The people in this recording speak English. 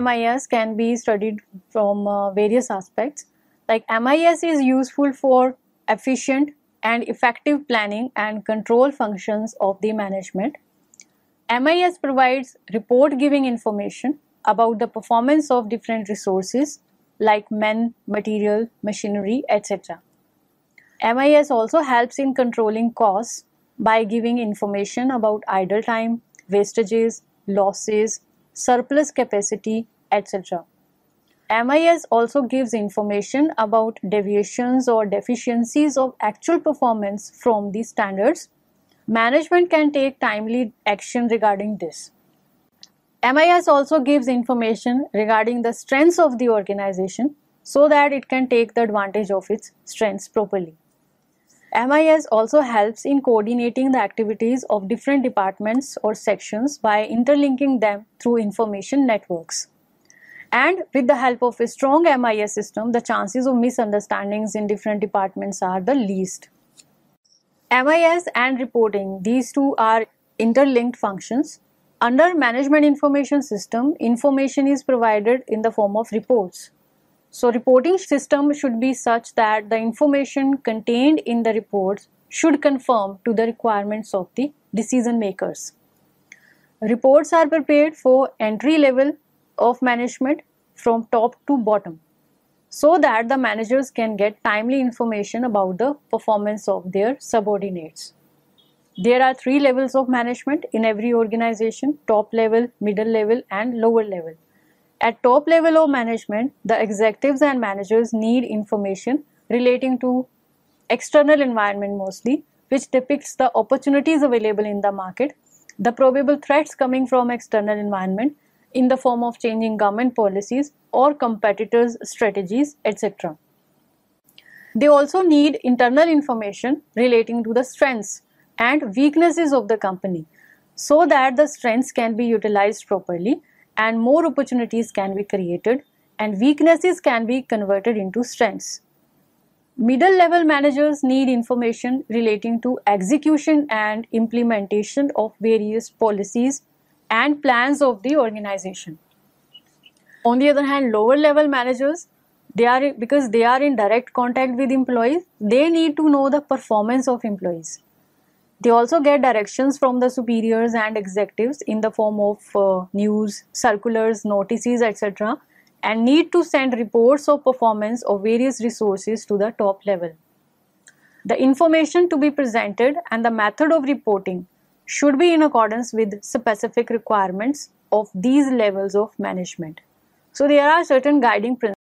MIS can be studied from uh, various aspects. Like MIS is useful for efficient and effective planning and control functions of the management. MIS provides report giving information about the performance of different resources like men, material, machinery, etc. MIS also helps in controlling costs by giving information about idle time, wastages, losses, surplus capacity, etc. MIS also gives information about deviations or deficiencies of actual performance from the standards. Management can take timely action regarding this. MIS also gives information regarding the strengths of the organization so that it can take the advantage of its strengths properly. MIS also helps in coordinating the activities of different departments or sections by interlinking them through information networks. And with the help of a strong MIS system, the chances of misunderstandings in different departments are the least. MIS and reporting, these two are interlinked functions. Under Management Information System, information is provided in the form of reports. So reporting system should be such that the information contained in the reports should conform to the requirements of the decision makers. Reports are prepared for entry level of management from top to bottom so that the managers can get timely information about the performance of their subordinates. There are three levels of management in every organization, top level, middle level and lower level. At top level of management, the executives and managers need information relating to external environment mostly, which depicts the opportunities available in the market, the probable threats coming from external environment in the form of changing government policies or competitors' strategies, etc. They also need internal information relating to the strengths and weaknesses of the company so that the strengths can be utilized properly and more opportunities can be created and weaknesses can be converted into strengths. Middle level managers need information relating to execution and implementation of various policies and plans of the organization. On the other hand, lower level managers, they are because they are in direct contact with employees, they need to know the performance of employees. They also get directions from the superiors and executives in the form of uh, news, circulars, notices, etc. and need to send reports of performance of various resources to the top level. The information to be presented and the method of reporting should be in accordance with specific requirements of these levels of management. So there are certain guiding principles